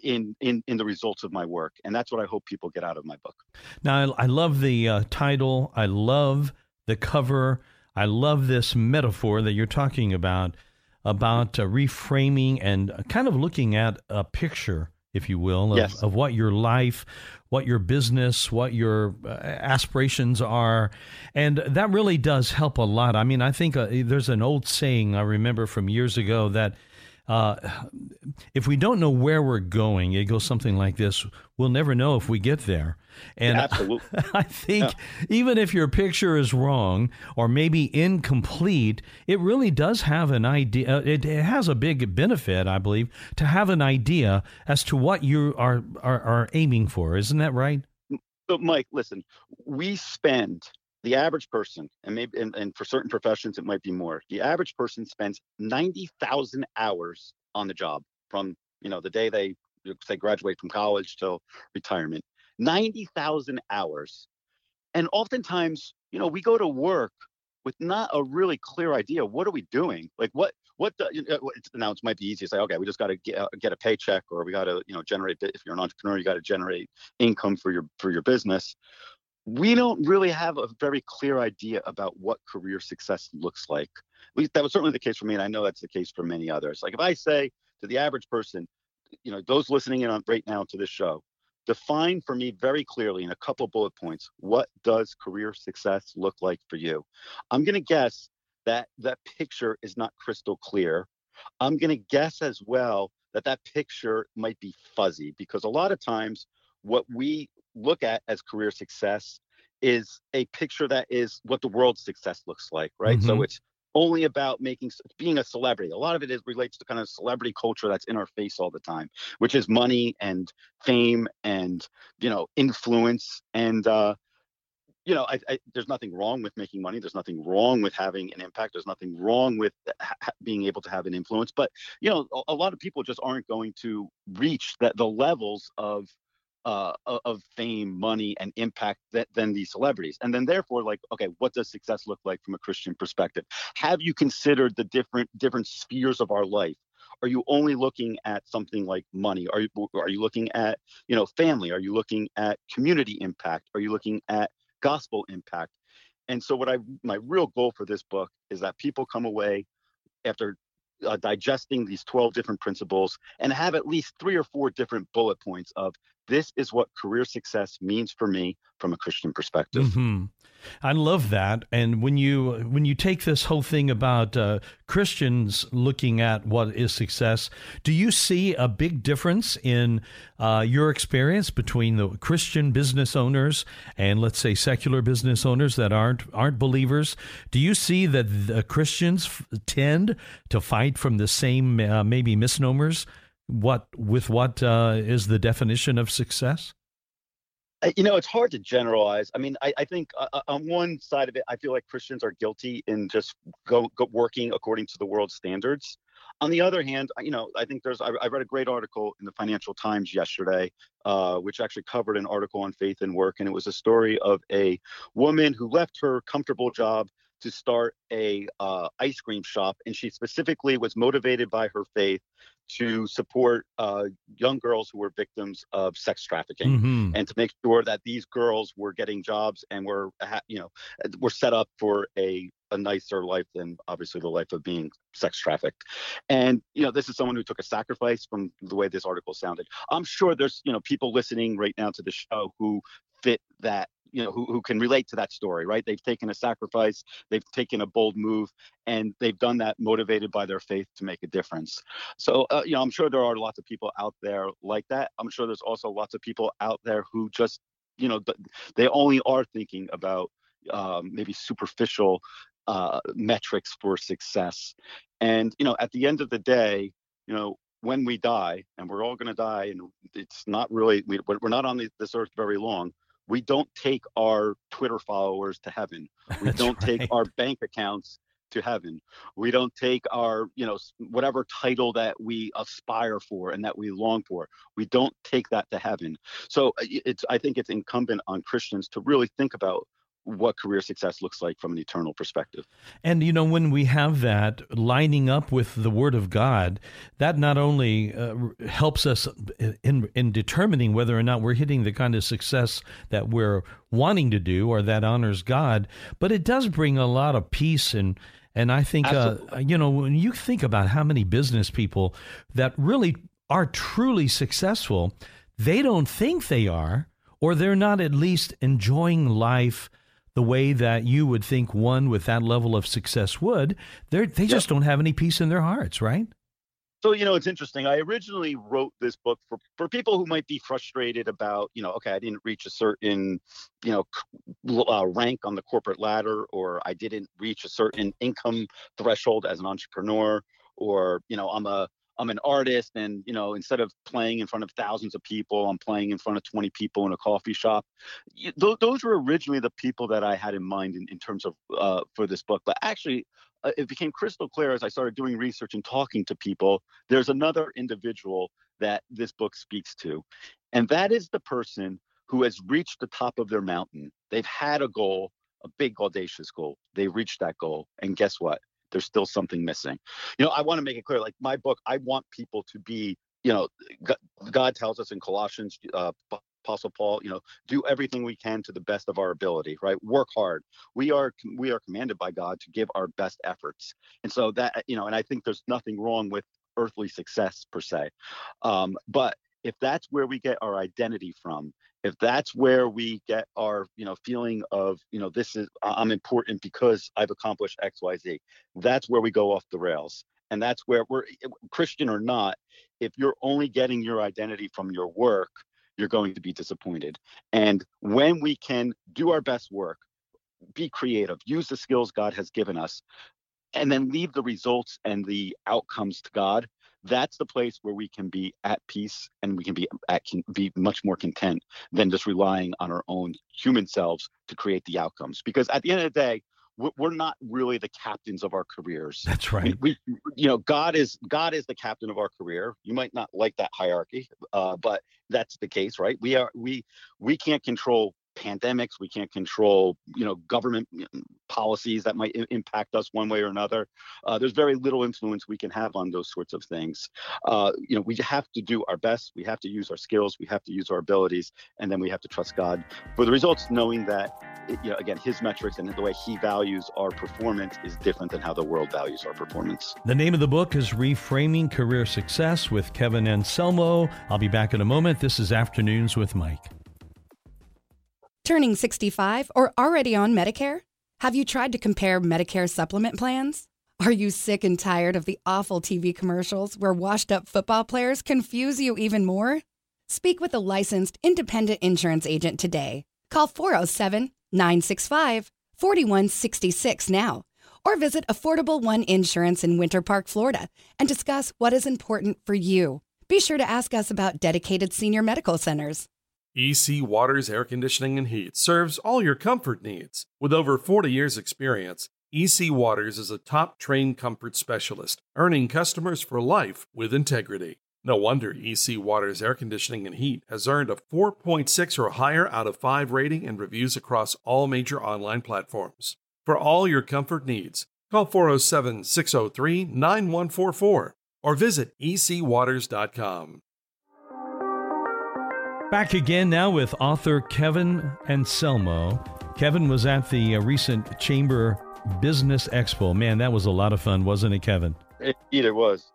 in in in the results of my work, and that's what I hope people get out of my book. Now, I, I love the uh, title. I love the cover. I love this metaphor that you're talking about about uh, reframing and kind of looking at a picture if you will, of, Yes. of what your life, what your business, what your uh, aspirations are. And that really does help a lot. I mean, I think uh, there's an old saying I remember from years ago that uh, if we don't know where we're going, it goes something like this we'll never know if we get there. And Absolutely. [laughs] I think even if your picture is wrong or maybe incomplete, it really does have an idea. uh, It, it has a big benefit, I believe, to have an idea as to what you are, are, are aiming for. Isn't that right? So, Mike, listen, we spend the average person, and maybe, and, and for certain professions, it might be more. The average person spends ninety thousand hours on the job from you know the day they say graduate from college till retirement. Ninety thousand hours, and oftentimes, you know, we go to work with not a really clear idea. What are we doing? Like, what what the, you know, it's- now it might be easy to say, okay, we just got to get, uh, get a paycheck, or we got to you know generate. If you're an entrepreneur, you got to generate income for your for your business we don't really have a very clear idea about what career success looks like. At least that was certainly the case for me, and I know that's the case for many others. Like if I say to the average person, you know, those listening in on right now to this show, define for me very clearly in a couple bullet points what does career success look like for you. I'm going to guess that that picture is not crystal clear. I'm going to guess as well that that picture might be fuzzy because a lot of times what we look at as career success is a picture that is what the world's success looks like, right? So Mhm. it's only about making being a celebrity. A lot of it is relates to kind of celebrity culture that's in our face all the time, which is money and fame and you know influence and uh, you know I, I, there's nothing wrong with making money. There's nothing wrong with having an impact. There's nothing wrong with ha- being able to have an influence. But you know a, a lot of people just aren't going to reach that the levels of uh, of fame, money, and impact that, than these celebrities. And then, therefore, like, okay, what does success look like from a Christian perspective? Have you considered the different different spheres of our life? Are you only looking at something like money? Are you are you looking at you know family? Are you looking at community impact? Are you looking at gospel impact? And so, what I my real goal for this book is that people come away after uh, digesting these 12 different principles and have at least three or four different bullet points of this is what career success means for me from a Christian perspective. hmm I love that. And when you when you take this whole thing about uh, Christians looking at what is success, do you see a big difference in uh, your experience between the Christian business owners and let's say secular business owners that aren't aren't believers? Do you see that Christians f- tend to fight from the same uh, maybe misnomers? What with what uh, is the definition of success? Uh, You know, it's hard to generalize. I mean, I, I think uh, uh, on one side of it, I feel like Christians are guilty in just go, go working according to the world's standards. On the other hand, you know, I think there's, I, I read a great article in the Financial Times yesterday, uh, which actually covered an article on faith and work. And it was a story of a woman who left her comfortable job to start a uh, ice cream shop. And she specifically was motivated by her faith to support uh, young girls who were victims of sex trafficking hmm and to make sure that these girls were getting jobs and were you know were set up for a a nicer life than obviously the life of being sex trafficked and you know this is someone who took a sacrifice from the way this article sounded i'm sure there's you know people listening right now to the show who fit that you know who, who can relate to that story right? They've taken a sacrifice they've taken a bold move and they've done that motivated by their faith to make a difference. So uh, you know i'm sure there are lots of people out there like that. I'm sure there's also lots of people out there who just you know they only are thinking about um, maybe superficial uh, metrics for success. And you know at the end of the day you know when we die and we're all going to die and it's not really we, we're not on this earth very long we don't take our twitter followers to heaven. [laughs] We don't right. take our bank accounts to heaven. We don't take our you know whatever title that we aspire for and that we long for. We don't take that to heaven. So uh, it's i think it's incumbent on christians to really think about what career success looks like from an eternal perspective And you know, when we have that lining up with the Word of God, that not only uh, helps us in in determining whether or not we're hitting the kind of success that we're wanting to do or that honors God, but it does bring a lot of peace and. And I think, uh, you know, when you think about how many business people that really are truly successful, they don't think they are, or they're not at least enjoying life the way that you would think one with that level of success would. They're, they yep. just don't have any peace in their hearts, right? So you know, it's interesting. I originally wrote this book for for people who might be frustrated about, you know, okay, I didn't reach a certain, you know, uh, rank on the corporate ladder, or I didn't reach a certain income threshold as an entrepreneur, or you know, I'm a I'm an artist, and you know, instead of playing in front of thousands of people, I'm playing in front of 20 people in a coffee shop. Th- those were originally the people that I had in mind in, in terms of uh, for this book. But actually, uh, it became crystal clear as I started doing research and talking to people. There's another individual that this book speaks to, and that is the person who has reached the top of their mountain. They've had a goal, a big audacious goal. They reached that goal, and guess what? There's still something missing. You know, I want to make it clear. Like my book, I want people to be. You know, God tells us in Colossians, uh, apostle paul you know do everything we can to the best of our ability right work hard we are we are commanded by god to give our best efforts and so that you know and i think there's nothing wrong with earthly success per se um, but if that's where we get our identity from if that's where we get our you know feeling of you know this is i'm important because i've accomplished xyz that's where we go off the rails and that's where we're eh, christian or not if you're only getting your identity from your work you're going to be disappointed. And when we can do our best work, be creative, use the skills God has given us, and then leave the results and the outcomes to God, that's the place where we can be at peace and we can be at can be much more content than just relying on our own human selves to create the outcomes. Because at the end of the day, we're not really the captains of our careers. That's right. We, you know, God is God is the captain of our career. You might not like that hierarchy, uh, but that's the case, right? We are we we can't control pandemics we can't control you know government policies that might I- impact us one way or another. Uh, there's very little influence we can have on those sorts of things. Uh, you know we have to do our best we have to use our skills we have to use our abilities and then we have to trust god. For the results knowing that you know again his metrics and the way he values our performance is different than how the world values our performance. The name of the book is reframing career success with kevin anselmo. I'll be back in a moment. This is afternoons with mike Turning 65 or already on Medicare? Have you tried to compare Medicare supplement plans? Are you sick and tired of the awful TV commercials where washed up football players confuse you even more? Speak with a licensed independent insurance agent today. Call 407 965 4166 now or visit Affordable One Insurance in Winter Park, Florida and discuss what is important for you. Be sure to ask us about dedicated senior medical centers. EC Waters Air Conditioning and Heat serves all your comfort needs. With over 40 years' experience, EC Waters is a top trained comfort specialist, earning customers for life with integrity. No wonder EC Waters Air Conditioning and Heat has earned a 4.6 or higher out of 5 rating and reviews across all major online platforms. For all your comfort needs, call 407 603 9144 or visit ecwaters.com. Back again now with author Kevin Anselmo. Kevin was at the uh, recent Chamber Business Expo. Man, that was a lot of fun, wasn't it, Kevin? Indeed, it was.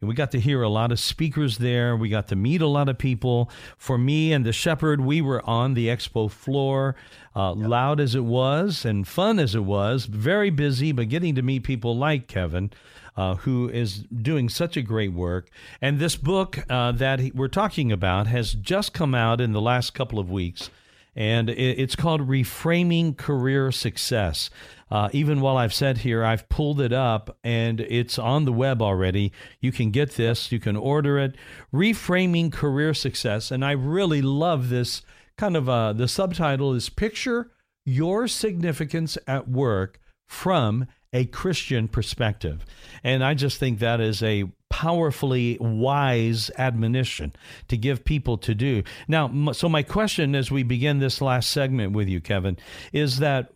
And we got to hear a lot of speakers there. We got to meet a lot of people. For me and the Shepherd, we were on the expo floor, uh, yep. loud as it was and fun as it was, very busy, but getting to meet people like Kevin uh, who is doing such a great work. And this book uh, that we're talking about has just come out in the last couple of weeks, and it's called Reframing Career Success. Uh, even while I've said here, I've pulled it up and it's on the web already. You can get this, you can order it. Reframing Career Success. And I really love this kind of uh, the subtitle is Picture Your Significance at Work from a Christian perspective. And I just think that is a powerfully wise admonition to give people to do. Now, so my question as we begin this last segment with you, Kevin, is that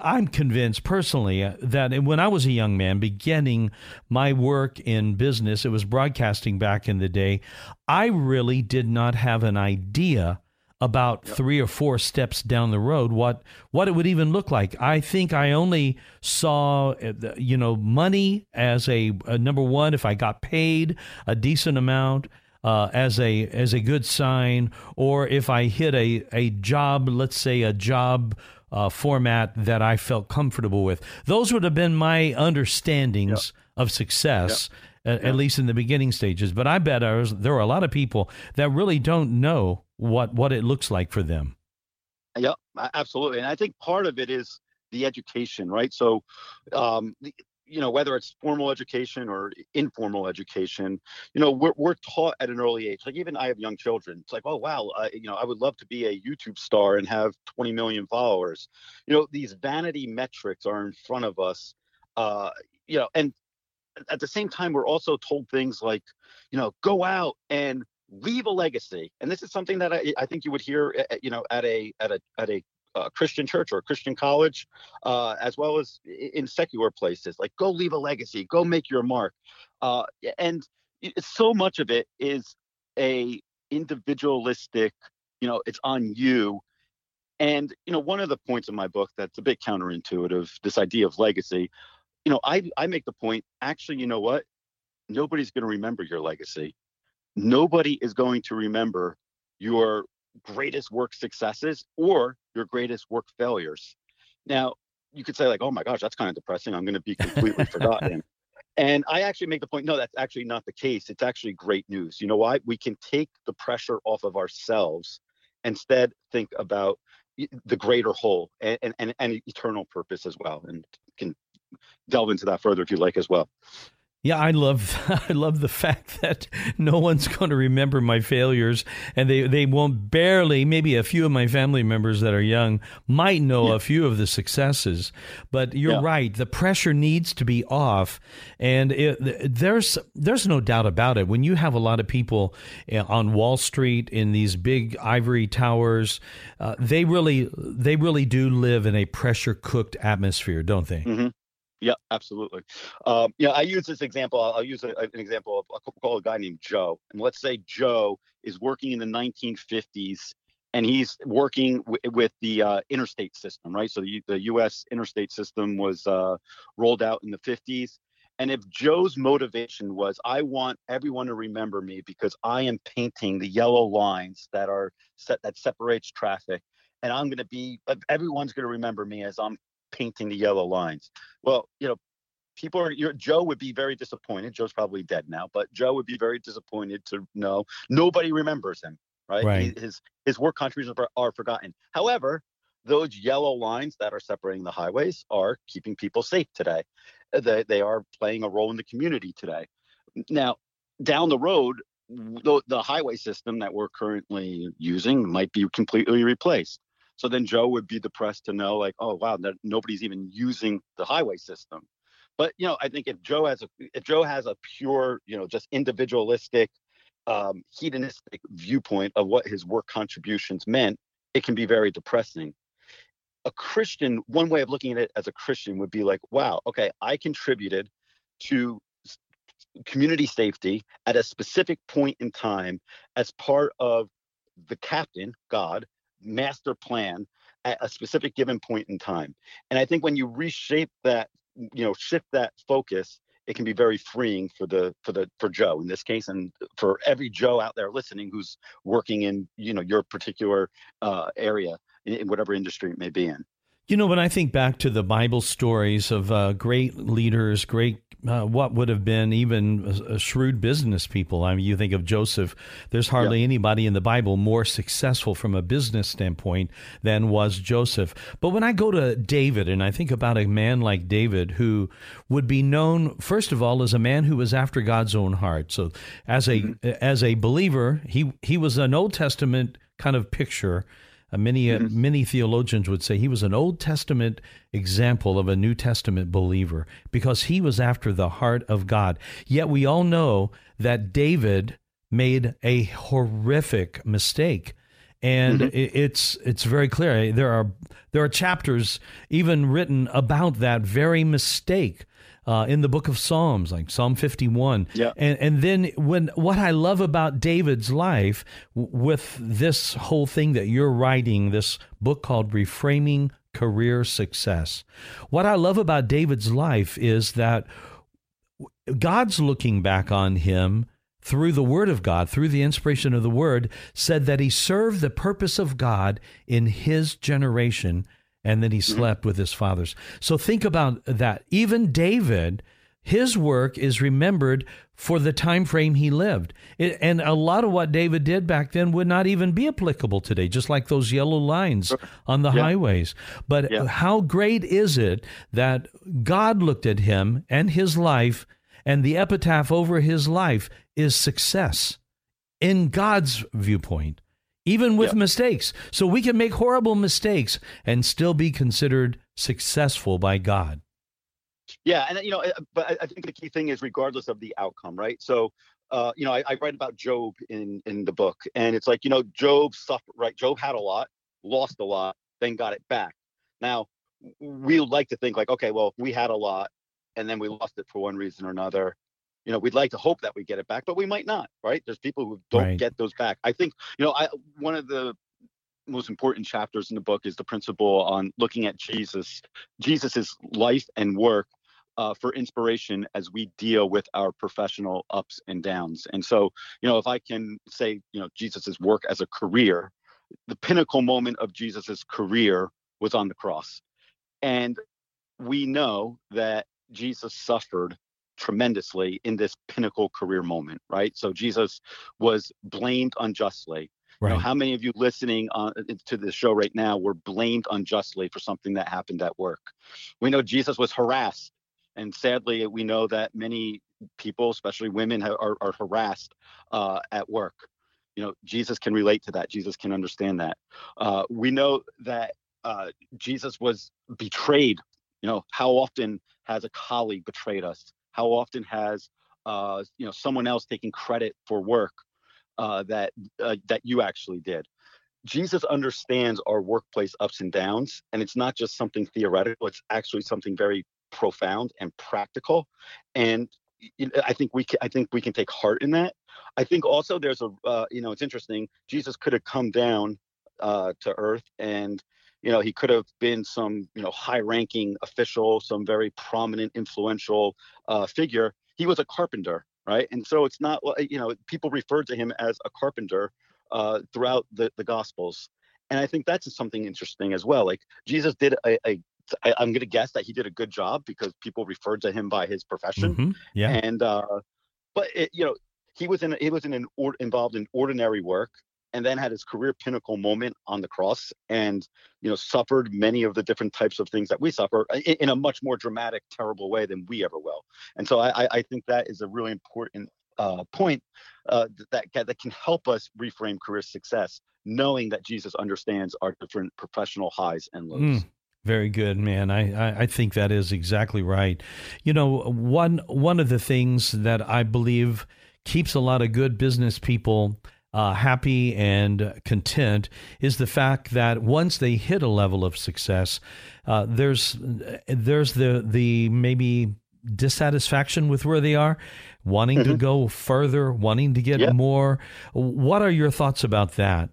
I'm convinced personally uh, that when I was a young man beginning my work in business, it was broadcasting back in the day, I really did not have an idea about yep. three or four steps down the road what what it would even look like. I think I only saw uh, you know money as a, a number one if I got paid a decent amount. Uh, as a as a good sign, or if I hit a, a job, let's say a job uh, format that I felt comfortable with. Those would have been my understandings yep. of success. Yep at, at least in the beginning stages. But I bet there are a lot of people that really don't know what what it looks like for them. Yeah, absolutely. And I think part of it is the education, right? So, um, you know, whether it's formal education or informal education, you know, we're, we're taught at an early age. Like even I have young children. It's like, oh wow, uh, you know, I would love to be a YouTube star and have 20 million followers. You know, these vanity metrics are in front of us. Uh, you know, and at the same time, we're also told things like, you know, go out and leave a legacy. And this is something that I, I think you would hear, eh, eh, you know, at a at a at a uh, Christian church or a Christian college, uh, as well as in secular places. Like, go leave a legacy, go make your mark. Uh, and so much of it is a individualistic. You know, it's on you. And you know, one of the points in my book that's a bit counterintuitive, this idea of legacy, you know, I, I make the point actually, you know what? Nobody's going to remember your legacy. Nobody is going to remember your greatest work successes or your greatest work failures. Now, you could say, like, oh my gosh, that's kind of depressing. I'm going to be completely forgotten. [laughs] And I actually make the point no, that's actually not the case. It's actually great news. You know why? We can take the pressure off of ourselves, instead, think about the greater whole and, and, and eternal purpose as well and can delve into that further if you like as well. Yeah, I love [laughs] I love the fact that no one's going to remember my failures, and they they won't barely maybe a few of my family members that are young might know yeah. a few of the successes. But you're yeah. right, the pressure needs to be off, and it, there's there's no doubt about it. When you have a lot of people eh, on Wall Street in these big ivory towers, uh, they really they really do live in a pressure cooked atmosphere, don't they? Mm-hmm. Yeah, absolutely. Um, yeah, I use this example. I'll, I'll use a, an example of I'll call a guy named Joe. And let's say Joe is working in the 1950s and he's working w- with the uh, interstate system, right? So the, the U.S. interstate system was uh, rolled out in the 50s. And if Joe's motivation was, I want everyone to remember me because I am painting the yellow lines that are set that separates traffic, and I'm going to be everyone's going to remember me as I'm painting the yellow lines. Well, you know, people are your Joe would be very disappointed. Joe's probably dead now, but Joe would be very disappointed to know nobody remembers him. Right. right. His his work contributions are, are forgotten. However, those yellow lines that are separating the highways are keeping people safe today. Uh, they, they are playing a role in the community today. Now, down the road, the, the highway system that we're currently using might be completely replaced. So then Joe would be depressed to know, like, oh wow, that nobody's even using the highway system. But you know, I think if Joe has a if Joe has a pure, you know, just individualistic, um, hedonistic viewpoint of what his work contributions meant, it can be very depressing. A Christian, one way of looking at it as a Christian would be like, wow, okay, I contributed to community safety at a specific point in time as part of the captain, God, master plan at a specific given point in time. And I think when you reshape that, you know, shift that focus, it can be very freeing for the for the for Joe in this case, and for every Joe out there listening who's working in you know your particular uh, area in whatever industry it may be in. You know, when I think back to the Bible stories of uh, great leaders, great uh, what would have been even a, a shrewd business people. I mean, you think of Joseph. There's hardly anybody in the Bible more successful from a business standpoint than was Joseph. But when I go to David and I think about a man like David, who would be known first of all as a man who was after God's own heart. So as a mm-hmm. as a believer, he he was an Old Testament kind of picture many uh, mm-hmm. many theologians would say he was an Old Testament example of a New Testament believer because he was after the heart of God. Yet we all know that David made a horrific mistake. And mm-hmm. it's it's very clear. There are there are chapters even written about that very mistake uh, in the book of Psalms, like Psalm 51. Yeah. And, and then when what I love about David's life with this whole thing that you're writing, this book called Reframing Career Success, what I love about David's life is that God's looking back on him through the Word of God, through the inspiration of the Word, said that he served the purpose of God in his generation and then he mm-hmm. slept with his fathers. So think about that. Even David, his work is remembered for the time frame he lived. It, and a lot of what David did back then would not even be applicable today, just like those yellow lines on the yeah. highways. But yeah. how great is it that God looked at him and his life and the epitaph over his life is success in God's viewpoint, even with mistakes. So we can make horrible mistakes and still be considered successful by God. Yeah, and you know, but I think the key thing is regardless of the outcome, right? So, uh, you know, I, I write about Job in in the book, and it's like you know, Job suffered, right? Job had a lot, lost a lot, then got it back. Now, we like to think like, okay, well, we had a lot, and then we lost it for one reason or another you know we'd like to hope that we get it back but we might not right? There's people who don't right. get those back. I think you know i one of the most important chapters in the book is the principle on looking at jesus jesus's life and work uh, for inspiration as we deal with our professional ups and downs. And so you know if i can say you know jesus's work as a career the pinnacle moment of jesus's career was on the cross. And we know that Jesus suffered tremendously in this pinnacle career moment, right? So Jesus was blamed unjustly. Right. You know, how many of you listening uh, to the show right now were blamed unjustly for something that happened at work? We know Jesus was harassed, and sadly, we know that many people, especially women, are, are harassed uh, at work. You know, Jesus can relate to that. Jesus can understand that. Uh, we know that uh, Jesus was betrayed you know, how often has a colleague betrayed us? How often has uh, you know someone else taking credit for work uh, that uh, that you actually did? Jesus understands our workplace ups and downs, and it's not just something theoretical. It's actually something very profound and practical. And I think we can, I think we can take heart in that. I think also there's a uh, you know it's interesting. Jesus could have come down uh, to earth and you know, he could have been some, you know, high-ranking official, some very prominent, influential uh, figure. He was a carpenter, right? And so it's not, you know, people referred to him as a carpenter uh, throughout the, the Gospels. And I think that's something interesting as well. Like Jesus did a, a I, I'm going to guess that he did a good job because people referred to him by his profession. Mm-hmm. Yeah. And uh, but it, you know, he was in he was in an or, involved in ordinary work and then had his career pinnacle moment on the cross and you know suffered many of the different types of things that we suffer in, in a much more dramatic terrible way than we ever will and so i i think that is a really important uh, point uh, that that can help us reframe career success knowing that jesus understands our different professional highs and lows mm. Very good, man. I, I think that is exactly right. You know, one one of the things that I believe keeps a lot of good business people uh, happy and content is the fact that once they hit a level of success, uh, there's there's the the maybe dissatisfaction with where they are, wanting mm-hmm. to go further, wanting to get yeah. more. What are your thoughts about that?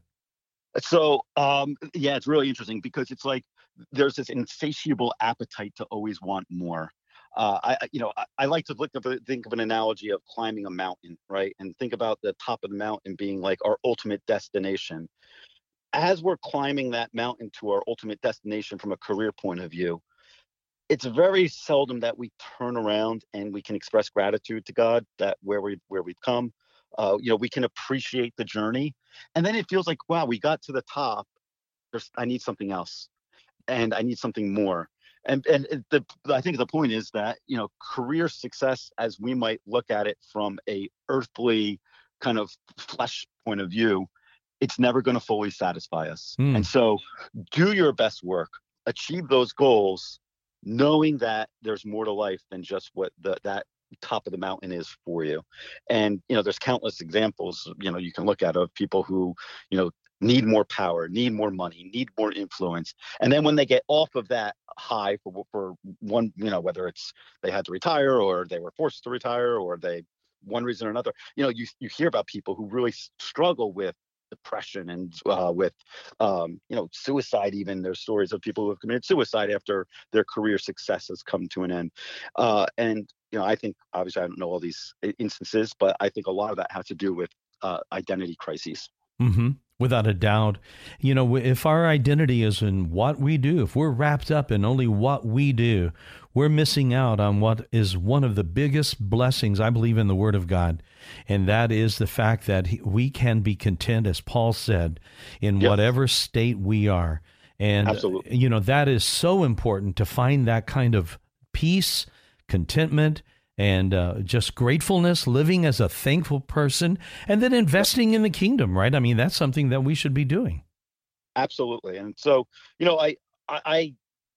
So, um, yeah, it's really interesting because it's like there's this insatiable appetite to always want more uh, I, you know, I, I, like to look at think of an analogy of climbing a mountain, right? And think about the top of the mountain being like our ultimate destination. As we're climbing that mountain to our ultimate destination from a career point of view, it's very seldom that we turn around and we can express gratitude to God that where we where we've come. Uh, you know, we can appreciate the journey, and then it feels like, wow, we got to the top. There's, I need something else, and I need something more and and the I think the point is that you know career success, as we might look at it from a earthly kind of flesh point of view, it's never going to fully satisfy us. Mm. And so, do your best work, achieve those goals, knowing that there's more to life than just what the that top of the mountain is for you. And you know, there's countless examples you know you can look at of people who you know need more power, need more money, need more influence. And then when they get off of that high for, for one, you know, whether it's they had to retire or they were forced to retire or they one reason or another, you know, you you hear about people who really struggle with depression and uh, with um, you know suicide even there's stories of people who have committed suicide after their career success has come to an end uh, and you know i think obviously i don't know all these instances but i think a lot of that has to do with uh, identity crises mm-hmm. Without a doubt. You know, if our identity is in what we do, if we're wrapped up in only what we do, we're missing out on what is one of the biggest blessings, I believe, in the Word of God. And that is the fact that we can be content, as Paul said, in whatever state we are. And, Absolutely. you know, that is so important to find that kind of peace, contentment, and uh, just gratefulness, living as a thankful person, and then investing in the kingdom, right? I mean, that's something that we should be doing. Absolutely. And so, you know, I, I, I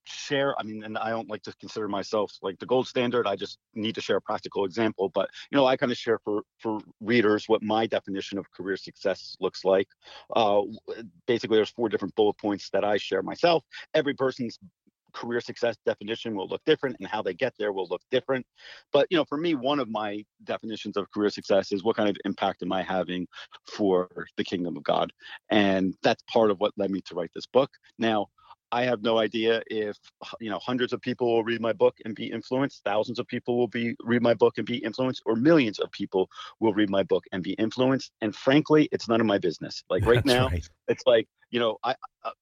share i mean and i don't like to consider myself like the gold standard i just need to share a practical example but you know i kind of share for for readers what my definition of career success looks like uh basically there's four different bullet points that i share myself every person's career success definition will look different and how they get there will look different. But, you know, for me, one of my definitions of career success is what kind of impact am I having for the kingdom of God? And that's part of what led me to write this book. Now, I have no idea if you know hundreds of people will read my book and be influenced, thousands of people will be read my book and be influenced, or millions of people will read my book and be influenced. And frankly, it's none of my business. Like [laughs] right That's now, right. it's like you know I, I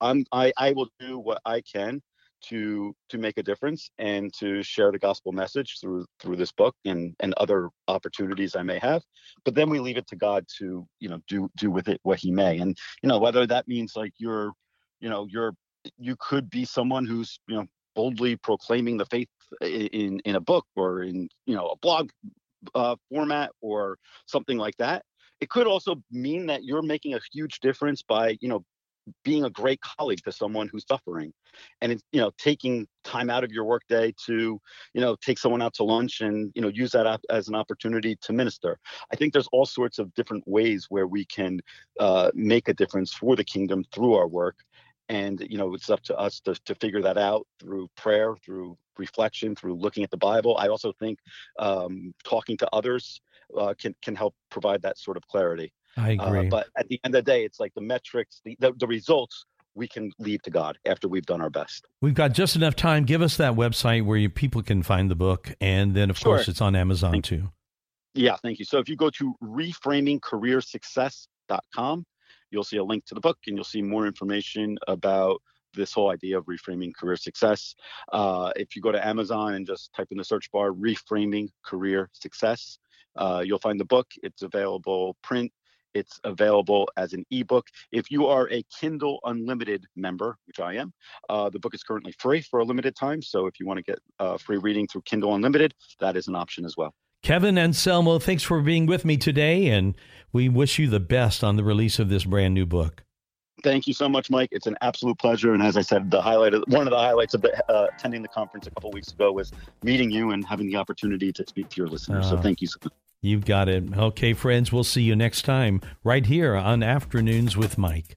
I'm I I will do what I can to to make a difference and to share the gospel message through through this book and and other opportunities I may have. But then we leave it to God to you know do do with it what He may. And you know whether that means like you're you know you're you could be someone who's you know boldly proclaiming the faith in in a book or in you know a blog uh, format or something like that. It could also mean that you're making a huge difference by you know being a great colleague to someone who's suffering. And it's you know taking time out of your workday to you know take someone out to lunch and you know use that as an opportunity to minister. I think there's all sorts of different ways where we can uh, make a difference for the kingdom through our work. And you know it's up to us to, to figure that out through prayer through reflection through looking at the bible. I also think um, talking to others uh, can can help provide that sort of clarity I uh, agree. Uh, but at the end of the day, it's like the metrics, the, the, the results we can leave to God after we've done our best. We've got just enough time. Give us that website where you, people can find the book. And then, of sure. course, it's on Amazon thank too. Yeah, thank you. So if you go to reframingcareersuccess.com, you'll see a link to the book and you'll see more information about this whole idea of reframing career success. Uh, if you go to Amazon and just type in the search bar, reframing career success, uh, you'll find the book. It's available print it's available as an ebook. If you are a Kindle Unlimited member, which I am, uh, the book is currently free for a limited time. So if you want to get uh, free reading through Kindle Unlimited, that is an option as well. Kevin Anselmo, thanks for being with me today, and we wish you the best on the release of this brand new book. Thank you so much, Mike. It's an absolute pleasure. And as I said, the highlight, of, one of the highlights of the, uh, attending the conference a couple weeks ago was meeting you and having the opportunity to speak to your listeners. so ah. thank you so much. You've got it. Okay, friends, we'll see you next time right here on Afternoons with Mike.